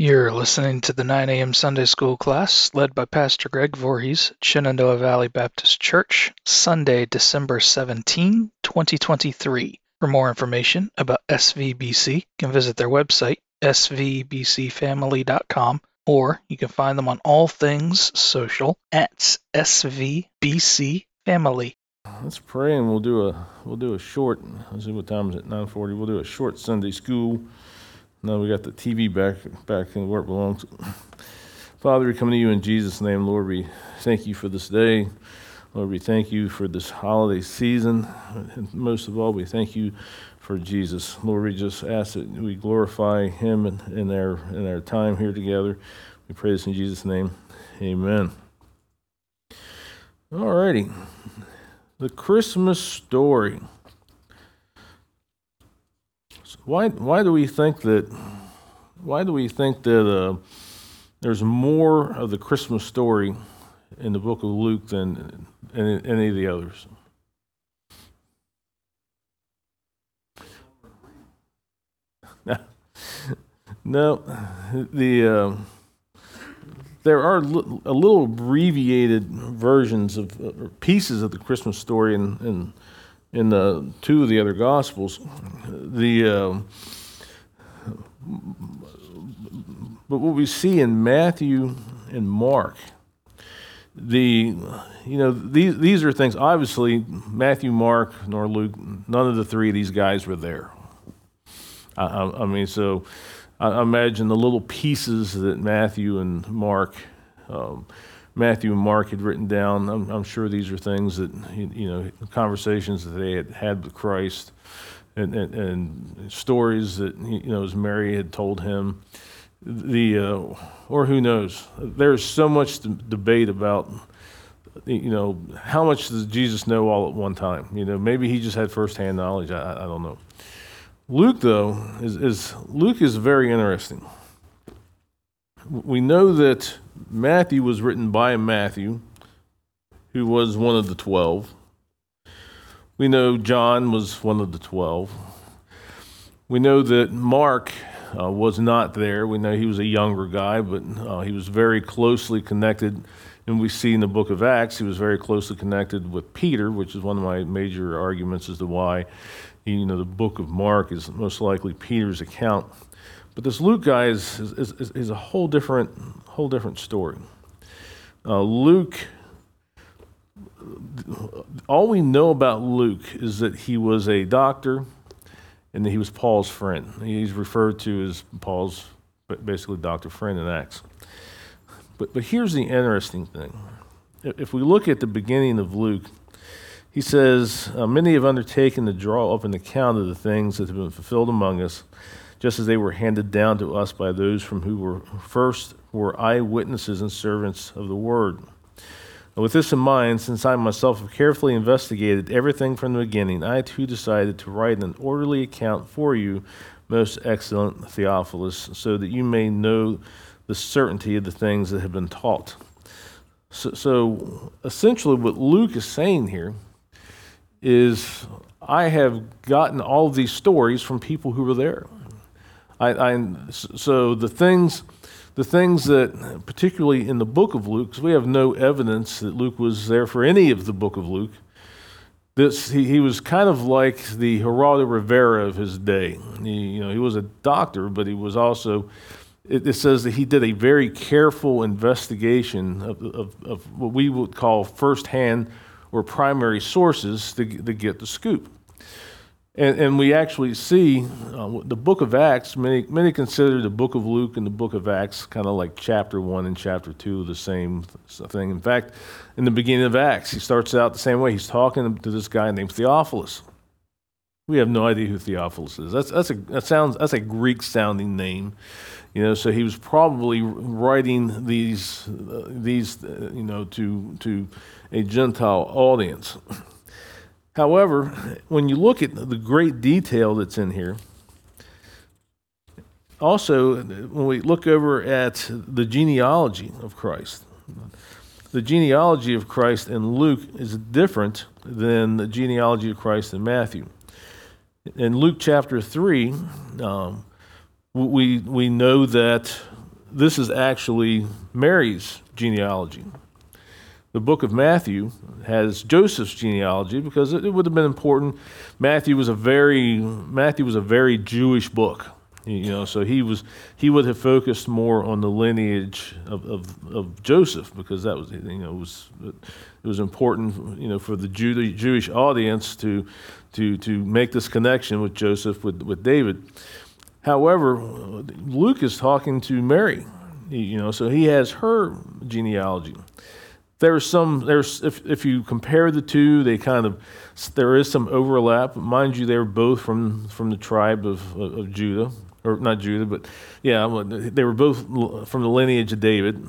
You're listening to the 9 a.m. Sunday School class led by Pastor Greg Voorhees, Shenandoah Valley Baptist Church, Sunday, December 17, 2023. For more information about SVBC, you can visit their website, svbcfamily.com, or you can find them on all things social at SVBC Family. Let's pray and we'll do a we'll do a short. Let's see what time is it? 9:40. We'll do a short Sunday school now we got the TV back back in where it belongs. Father, we come to you in Jesus' name, Lord. We thank you for this day. Lord, we thank you for this holiday season. And most of all, we thank you for Jesus. Lord, we just ask that we glorify him in, in, our, in our time here together. We pray this in Jesus' name. Amen. All righty. The Christmas story. Why, why do we think that, why do we think that uh, there's more of the Christmas story in the book of Luke than in any of the others? no, the uh, there are li- a little abbreviated versions of uh, pieces of the Christmas story in, in in the two of the other gospels. The uh, but what we see in Matthew and Mark, the you know these these are things. Obviously, Matthew, Mark, nor Luke, none of the three of these guys were there. I, I, I mean, so I imagine the little pieces that Matthew and Mark. Um, Matthew and Mark had written down. I'm, I'm sure these are things that, you know, conversations that they had had with Christ and, and, and stories that, you know, as Mary had told him. The, uh, or who knows? There's so much debate about, you know, how much does Jesus know all at one time? You know, maybe he just had firsthand knowledge. I, I don't know. Luke, though, is, is Luke is very interesting. We know that Matthew was written by Matthew, who was one of the twelve. We know John was one of the twelve. We know that Mark uh, was not there. We know he was a younger guy, but uh, he was very closely connected. And we see in the book of Acts, he was very closely connected with Peter, which is one of my major arguments as to why, you know, the book of Mark is most likely Peter's account. But this Luke guy is, is, is, is a whole different, whole different story. Uh, Luke, all we know about Luke is that he was a doctor and that he was Paul's friend. He's referred to as Paul's basically doctor friend in Acts. But, but here's the interesting thing. If we look at the beginning of Luke, he says, uh, Many have undertaken to draw up an account of the things that have been fulfilled among us just as they were handed down to us by those from who were first were eyewitnesses and servants of the word. with this in mind, since I myself have carefully investigated everything from the beginning, I too decided to write an orderly account for you, most excellent Theophilus, so that you may know the certainty of the things that have been taught. So, so essentially, what Luke is saying here is I have gotten all these stories from people who were there. I, I, so the things, the things that, particularly in the book of Luke, because we have no evidence that Luke was there for any of the book of Luke. This, he, he was kind of like the Geraldo Rivera of his day. He, you know, he was a doctor, but he was also, it, it says that he did a very careful investigation of, of, of what we would call firsthand or primary sources to, to get the scoop. And, and we actually see uh, the book of Acts, many, many consider the book of Luke and the book of Acts kind of like chapter one and chapter two, the same thing. In fact, in the beginning of Acts, he starts out the same way. He's talking to this guy named Theophilus. We have no idea who Theophilus is. That's, that's, a, that sounds, that's a Greek sounding name. You know, so he was probably writing these, uh, these uh, you know, to, to a Gentile audience. However, when you look at the great detail that's in here, also, when we look over at the genealogy of Christ, the genealogy of Christ in Luke is different than the genealogy of Christ in Matthew. In Luke chapter 3, um, we, we know that this is actually Mary's genealogy. The book of Matthew has Joseph's genealogy because it, it would have been important. Matthew was a very Matthew was a very Jewish book. You know, so he was he would have focused more on the lineage of, of, of Joseph because that was you know was it was important you know for the Jew, Jewish audience to to to make this connection with Joseph with with David. However, Luke is talking to Mary, you know, so he has her genealogy. There's some there's if if you compare the two, they kind of there is some overlap. Mind you, they're both from from the tribe of, of, of Judah or not Judah, but yeah, they were both from the lineage of David.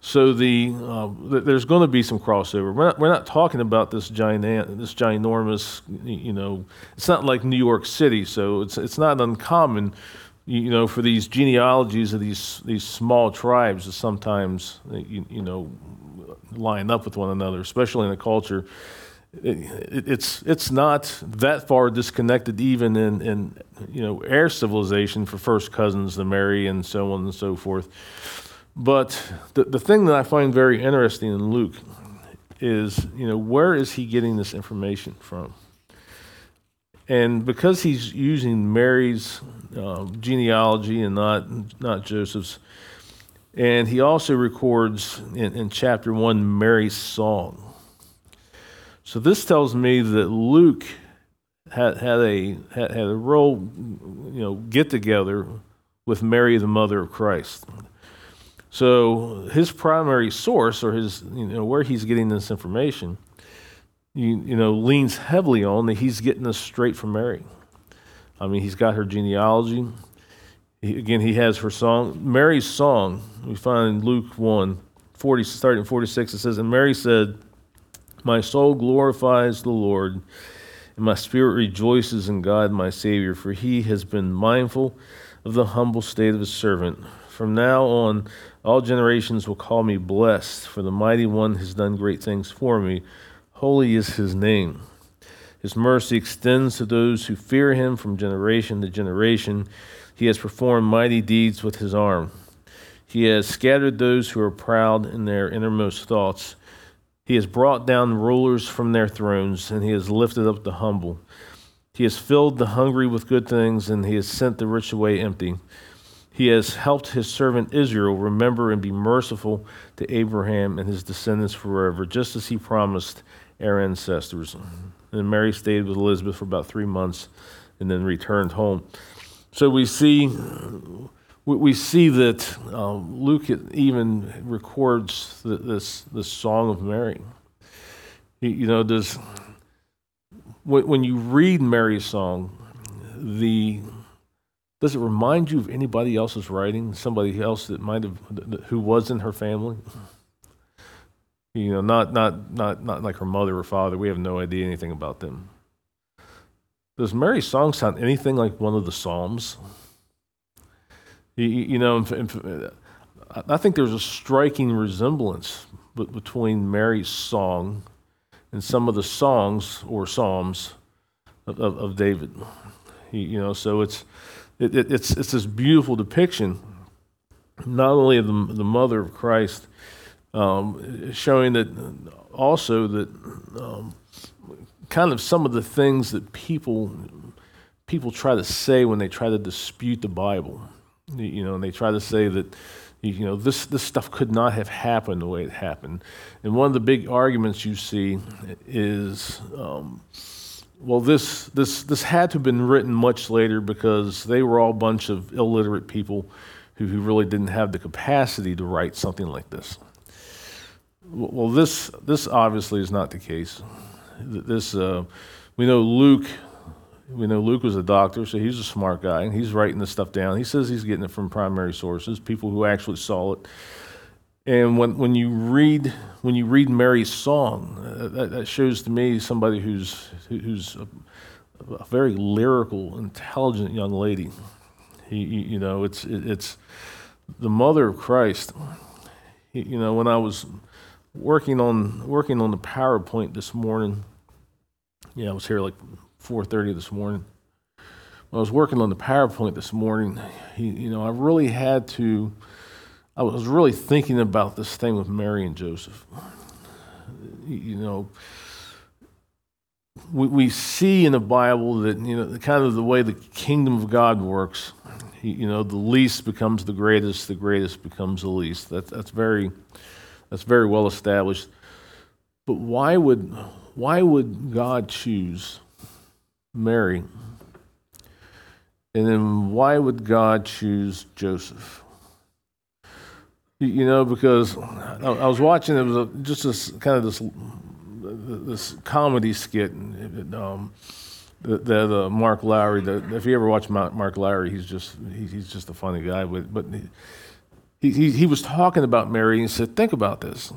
So the uh, there's going to be some crossover. We're not, we're not talking about this giant this ginormous, you know, it's not like New York City, so it's it's not uncommon, you know, for these genealogies of these these small tribes to sometimes you, you know line up with one another, especially in a culture it, it's it's not that far disconnected even in, in you know air civilization for first cousins to Mary and so on and so forth. But the, the thing that I find very interesting in Luke is, you know, where is he getting this information from? And because he's using Mary's uh, genealogy and not not Joseph's, and he also records in, in chapter one Mary's song. So this tells me that Luke had, had a had, had a real you know get together with Mary, the mother of Christ. So his primary source, or his you know where he's getting this information, you, you know leans heavily on that he's getting this straight from Mary. I mean, he's got her genealogy. Again, he has her song. Mary's song, we find in Luke 1, 40, starting 46, it says, And Mary said, my soul glorifies the Lord, and my spirit rejoices in God my Savior, for he has been mindful of the humble state of his servant. From now on, all generations will call me blessed, for the mighty one has done great things for me. Holy is his name. His mercy extends to those who fear him from generation to generation. He has performed mighty deeds with his arm. He has scattered those who are proud in their innermost thoughts. He has brought down rulers from their thrones, and he has lifted up the humble. He has filled the hungry with good things, and he has sent the rich away empty. He has helped his servant Israel remember and be merciful to Abraham and his descendants forever, just as he promised our ancestors. And Mary stayed with Elizabeth for about three months and then returned home. So we see we see that um, Luke even records this this song of Mary. You know, does when you read Mary's song, the does it remind you of anybody else's writing? Somebody else that might have who was in her family? You know, not not not not like her mother or father. We have no idea anything about them. Does Mary's song sound anything like one of the Psalms? You, you know, I think there's a striking resemblance between Mary's song and some of the songs or psalms of, of, of David. You know, so it's it, it, it's it's this beautiful depiction, not only of the, the mother of Christ, um, showing that also that um, kind of some of the things that people people try to say when they try to dispute the Bible. You know, and they try to say that you know this this stuff could not have happened the way it happened. And one of the big arguments you see is, um, well, this this this had to have been written much later because they were all a bunch of illiterate people who, who really didn't have the capacity to write something like this. Well, this this obviously is not the case. This uh, we know Luke we know Luke was a doctor, so he's a smart guy, and he's writing this stuff down. He says he's getting it from primary sources, people who actually saw it. And when, when you read when you read Mary's song, uh, that, that, shows to me somebody who's who's a, a very lyrical, intelligent young lady. He, you know, it's it, it's the mother of Christ. He, you know, when I was working on working on the PowerPoint this morning, yeah, I was here like 4:30 this morning. When I was working on the PowerPoint this morning, he, you know, I really had to I was really thinking about this thing with Mary and Joseph. You know, we, we see in the Bible that, you know, kind of the way the kingdom of God works. You know, the least becomes the greatest, the greatest becomes the least. That, that's, very, that's very well established. But why would, why would God choose Mary? And then why would God choose Joseph? You know, because I was watching, it was a, just this kind of this this comedy skit um, that, uh, Mark Lowry. If you ever watch Mark Lowry, he's just he's just a funny guy. But but he, he he was talking about Mary and said, think about this.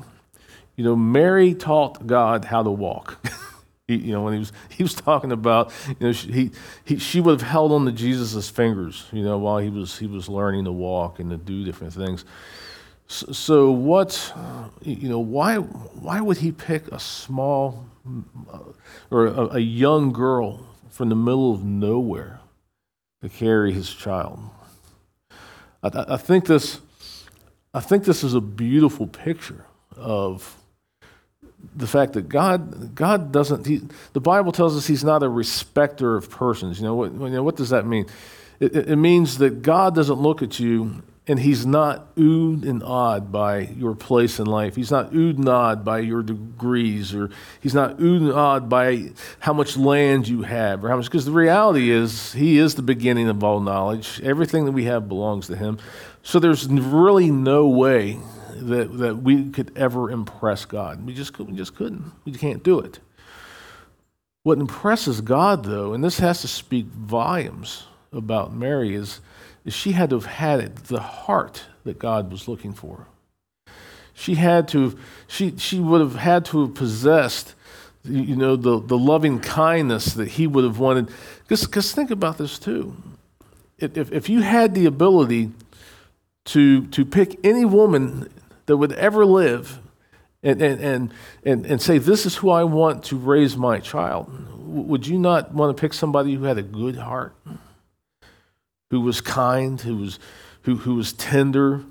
You know, Mary taught God how to walk. he, you know, when he was he was talking about, you know, she, he, he she would have held on to Jesus' fingers, you know, while he was he was learning to walk and to do different things. So, what, you know, why, why would he pick a small uh, or a, a young girl from the middle of nowhere to carry his child? I, I, think this, I think this is a beautiful picture of the fact that God, God doesn't. He, the Bible tells us He's not a respecter of persons. You know what? You know, what does that mean? It, it means that God doesn't look at you and he's not oohed and awed by your place in life. He's not oohed and awed by your degrees, or he's not oohed and awed by how much land you have, or how much. Because the reality is, he is the beginning of all knowledge. Everything that we have belongs to him. So there's really no way that, that we could ever impress God. We just, we just couldn't. We can't do it. What impresses God, though, and this has to speak volumes about Mary, is she had to have had the heart that God was looking for. She had to, she, she would have had to have possessed, you know, the, the loving kindness that he would have wanted. Because think about this too. If, if you had the ability to, to pick any woman that would ever live and, and, and, and, and say, This is who I want to raise my child, would you not want to pick somebody who had a good heart? Who was kind, who was, who, who was tender,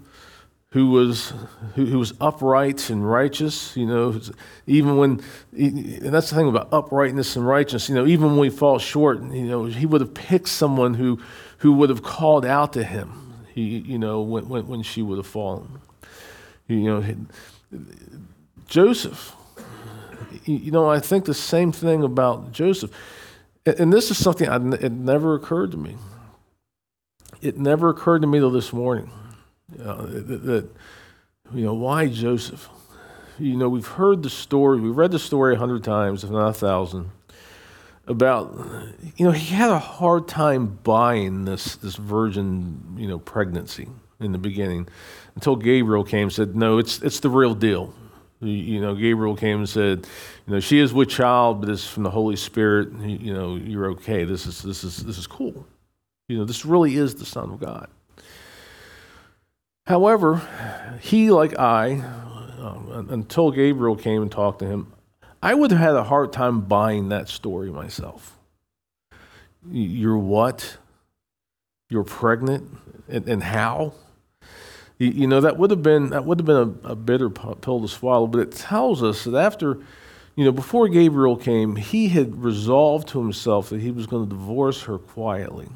who was, who, who was upright and righteous. You know, even when, and that's the thing about uprightness and righteousness, you know, even when we fall short, you know, he would have picked someone who, who would have called out to him, he, you know, when, when, when she would have fallen. You know, Joseph, you know, I think the same thing about Joseph. And this is something I, it never occurred to me it never occurred to me till this morning uh, that, that, you know, why Joseph? You know, we've heard the story, we've read the story a hundred times, if not a thousand, about, you know, he had a hard time buying this, this virgin, you know, pregnancy in the beginning until Gabriel came and said, no, it's, it's the real deal. You know, Gabriel came and said, you know, she is with child, but it's from the Holy Spirit. You know, you're okay. This is, this is, this is cool. You know, this really is the Son of God. However, he, like I, um, until Gabriel came and talked to him, I would have had a hard time buying that story myself. You're what? You're pregnant, and, and how? You, know that would have been that would have been a, a bitter pill to swallow. But it tells us that after, you know, before Gabriel came, he had resolved to himself that he was going to divorce her quietly.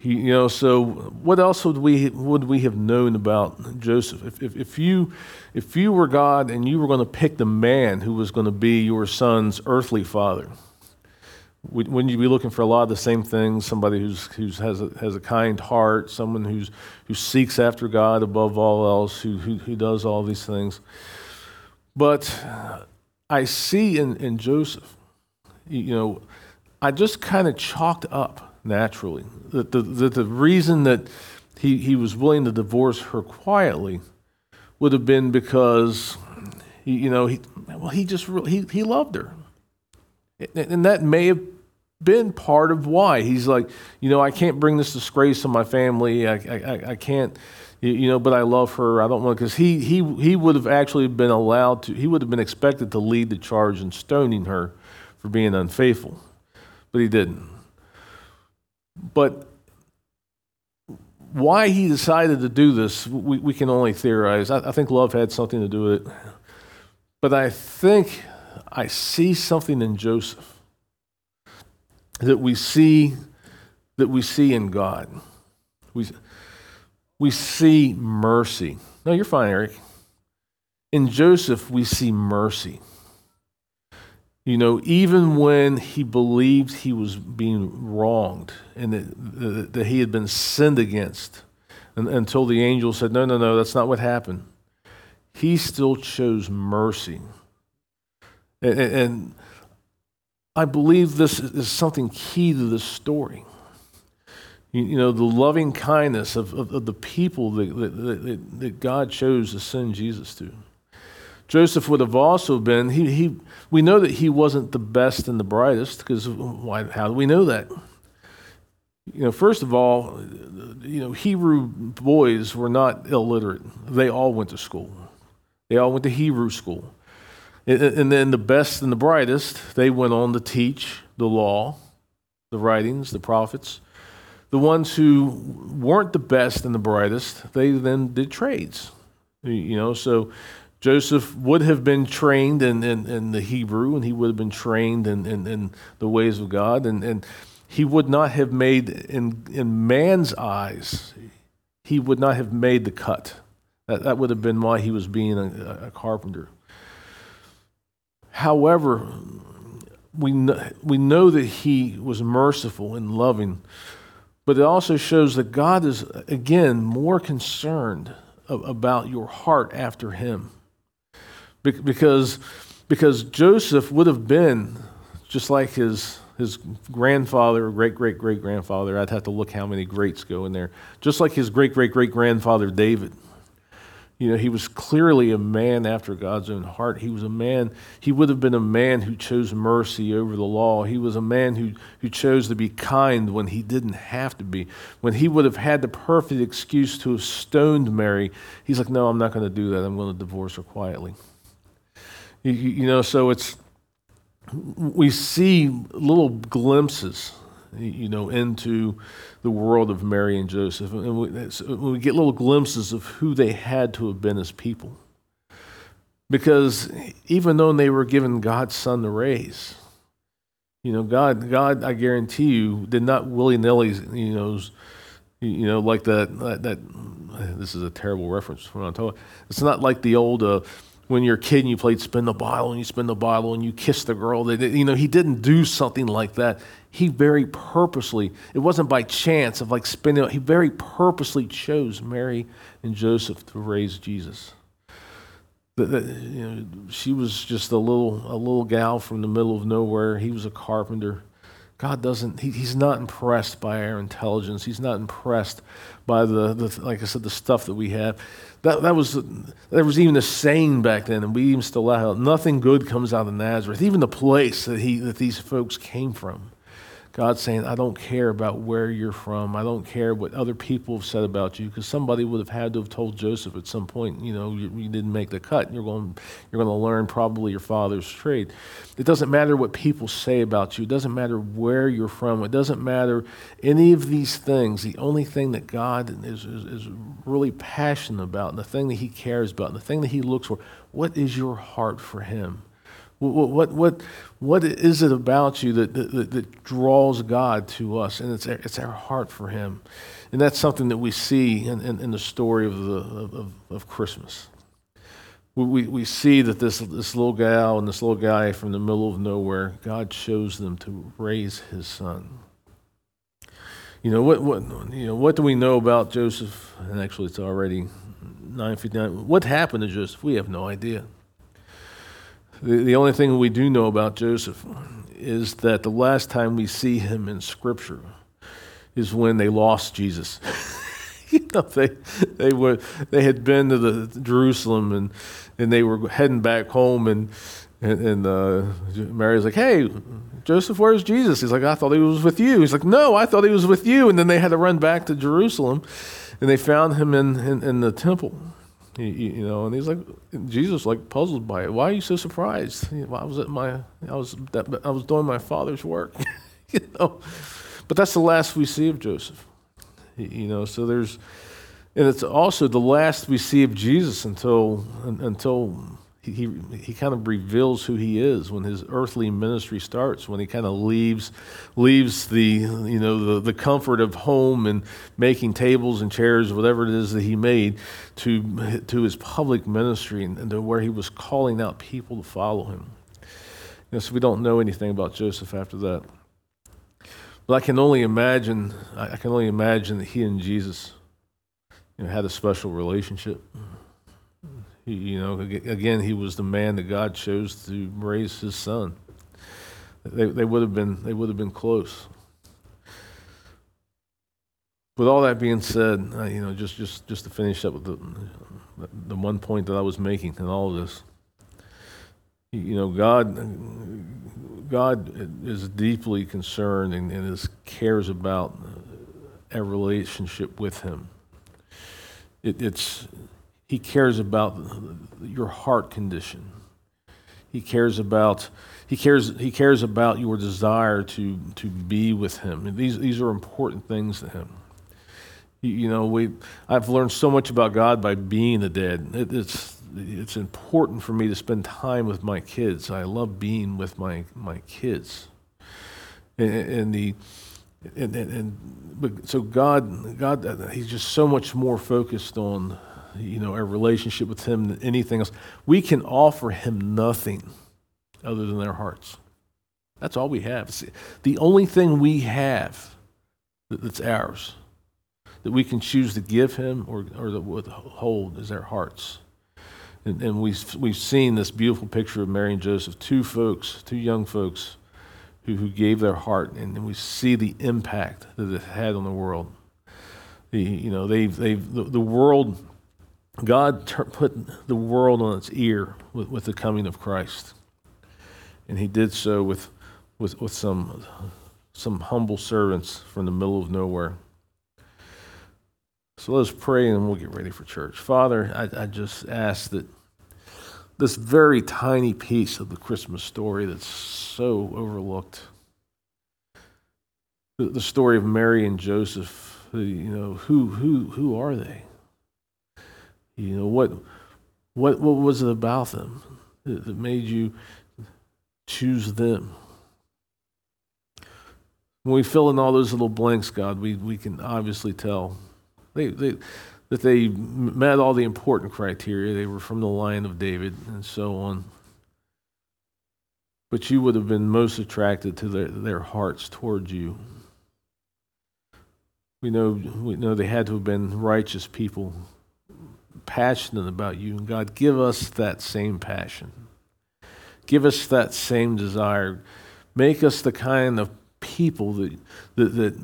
He, you know, so what else would we would we have known about Joseph? If, if, if you if you were God and you were going to pick the man who was going to be your son's earthly father, wouldn't you be looking for a lot of the same things? Somebody who's who's has a, has a kind heart, someone who's who seeks after God above all else, who who, who does all these things. But I see in, in Joseph, you know, I just kind of chalked up naturally. That the, the, the reason that he, he was willing to divorce her quietly would have been because, he, you know, he, well, he just he, he loved her. And that may have been part of why. He's like, you know, I can't bring this disgrace on my family. I, I, I can't, you know, but I love her. I don't want, because he, he, he would have actually been allowed to, he would have been expected to lead the charge in stoning her for being unfaithful, but he didn't. But why he decided to do this, we, we can only theorize. I, I think love had something to do with it. But I think I see something in Joseph that we see that we see in God. We, we see mercy. No, you're fine, Eric. In Joseph, we see mercy. You know, even when he believed he was being wronged and that, that, that he had been sinned against, and, until the angel said, No, no, no, that's not what happened, he still chose mercy. And, and I believe this is something key to this story. You, you know, the loving kindness of, of, of the people that, that, that God chose to send Jesus to. Joseph would have also been, he, he, we know that he wasn't the best and the brightest because why, how do we know that? You know, first of all, you know, Hebrew boys were not illiterate. They all went to school. They all went to Hebrew school. And, and then the best and the brightest, they went on to teach the law, the writings, the prophets. The ones who weren't the best and the brightest, they then did trades. You know, so Joseph would have been trained in, in, in, the Hebrew, and he would have been trained in, in, in the ways of God, and, and he would not have made, in, in man's eyes, he would not have made the cut. That, that would have been why he was being a, a carpenter. However, we know, we know that he was merciful and loving, but it also shows that God is, again, more concerned about your heart after him because, because Joseph would have been just like his, his grandfather or great great great grandfather. I'd have to look how many greats go in there. Just like his great great great grandfather David. You know, he was clearly a man after God's own heart. He was a man, he would have been a man who chose mercy over the law. He was a man who, who chose to be kind when he didn't have to be. When he would have had the perfect excuse to have stoned Mary, he's like, No, I'm not going to do that. I'm going to divorce her quietly. You, you know, so it's, we see little glimpses, you know, into the world of Mary and Joseph. And we, we get little glimpses of who they had to have been as people. Because even though they were given God's son to raise, you know, God, God, I guarantee you, did not willy nilly, you know, you know, like that, that, that, this is a terrible reference. What I'm talking. About. It's not like the old, uh, when you're a kid and you played spin the bottle and you spin the bottle and you kiss the girl. You know, he didn't do something like that. He very purposely, it wasn't by chance of like spinning, he very purposely chose Mary and Joseph to raise Jesus. You know, she was just a little, a little gal from the middle of nowhere. He was a carpenter. God doesn't, he, he's not impressed by our intelligence. He's not impressed by the, the, like I said, the stuff that we have. That, that was, there was even a saying back then, and we even still have nothing good comes out of Nazareth, even the place that, he, that these folks came from. God's saying, I don't care about where you're from. I don't care what other people have said about you, because somebody would have had to have told Joseph at some point, you know, you, you, didn't make the cut. You're going, you're going to learn probably your father's trade. It doesn't matter what people say about you. It doesn't matter where you're from. It doesn't matter any of these things. The only thing that God is, is, is really passionate about, and the thing that He cares about, and the thing that He looks for, what is your heart for Him? What, what, what, what is it about you that, that, that draws God to us? And it's, it's our heart for Him. And that's something that we see in, in, in the story of, the, of, of Christmas. We, we see that this, this little gal and this little guy from the middle of nowhere, God chose them to raise his son. You know, what, what, you know, what do we know about Joseph? And actually, it's already 9.59. What happened to Joseph? We have no idea. The, the only thing we do know about Joseph is that the last time we see him in Scripture is when they lost Jesus. you know, they they were they had been to the Jerusalem and and they were heading back home and and, and uh, Mary's like, "Hey, Joseph, where's Jesus?" He's like, "I thought he was with you." He's like, "No, I thought he was with you." And then they had to run back to Jerusalem, and they found him in in, in the temple. You, you, know, and he's like, Jesus, like puzzled by it. Why are you so surprised? You I was at my, I was, that, I was doing my father's work, you know. But that's the last we see of Joseph. You know, so there's, and it's also the last we see of Jesus until until he, he, kind of reveals who he is when his earthly ministry starts, when he kind of leaves, leaves the, you know, the, the comfort of home and making tables and chairs, whatever it is that he made, to, to his public ministry and, and to where he was calling out people to follow him. You know, so we don't know anything about Joseph after that. But I can only imagine, I can only imagine that he and Jesus you know, had a special relationship. You know, again, he was the man that God chose to raise his son. They, they would have been they would have been close. With all that being said, you know, just just just to finish up with the the one point that I was making in all of this, you know, God God is deeply concerned and, and is, cares about a relationship with Him. It, it's he cares about your heart condition. He cares about he cares he cares about your desire to to be with him. These these are important things to him. You, you know, we I've learned so much about God by being a dad. It, it's it's important for me to spend time with my kids. I love being with my my kids. And, and the and, and, and so God God he's just so much more focused on you know, our relationship with Him than anything else. We can offer Him nothing other than our hearts. That's all we have. It's the only thing we have that's ours that we can choose to give Him or, or to withhold is our hearts. And, and we've, we've seen this beautiful picture of Mary and Joseph, two folks, two young folks who, who gave their heart, and, we see the impact that it had on the world. The, you know, they've, they've, the, the world God ter- put the world on its ear with, with the coming of Christ. And he did so with, with, with some, some humble servants from the middle of nowhere. So let's pray and we'll get ready for church. Father, I, I just ask that this very tiny piece of the Christmas story that's so overlooked, the, the story of Mary and Joseph, you know, who, who, who are they? You know, what, what, what was it about them that, made you choose them? When we fill in all those little blanks, God, we, we can obviously tell they, they, that they met all the important criteria. They were from the line of David and so on. But you would have been most attracted to their, their hearts towards you. We know, we know they had to have been righteous people passionate about you. And God, give us that same passion. Give us that same desire. Make us the kind of people that, that, that,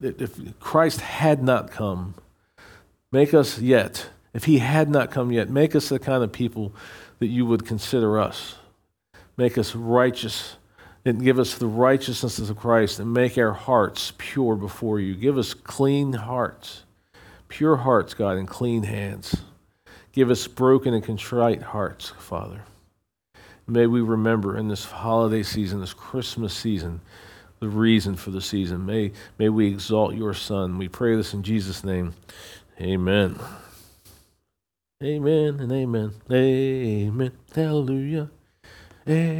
that if Christ had not come, make us yet, if he had not come yet, make us the kind of people that you would consider us. Make us righteous and give us the righteousness of Christ and make our hearts pure before you. Give us clean hearts pure hearts, God, and clean hands. Give us broken and contrite hearts, Father. May we remember in this holiday season, this Christmas season, the reason for the season. May, may we exalt your Son. We pray this in Jesus' name. Amen. Amen and amen. Amen. Hallelujah. Amen.